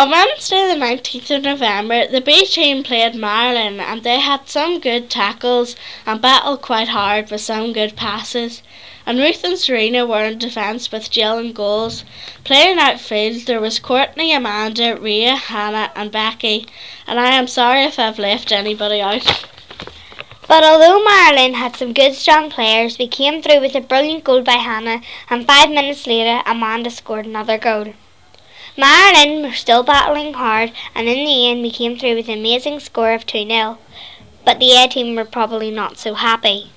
On Wednesday, the 19th of November, the B team played Magheralin and they had some good tackles and battled quite hard with some good passes. And Ruth and Serena were in defence with Jill in goals. Playing outfield, there was Courtney, Amanda, Ria, Hannah, and Becky. And I am sorry if I've left anybody out. But although Magheralin had some good strong players, we came through with a brilliant goal by Hannah, and five minutes later, Amanda scored another goal. Magheralin were still battling hard, and in the end, we came through with an amazing score of 2 0. But the A team were probably not so happy.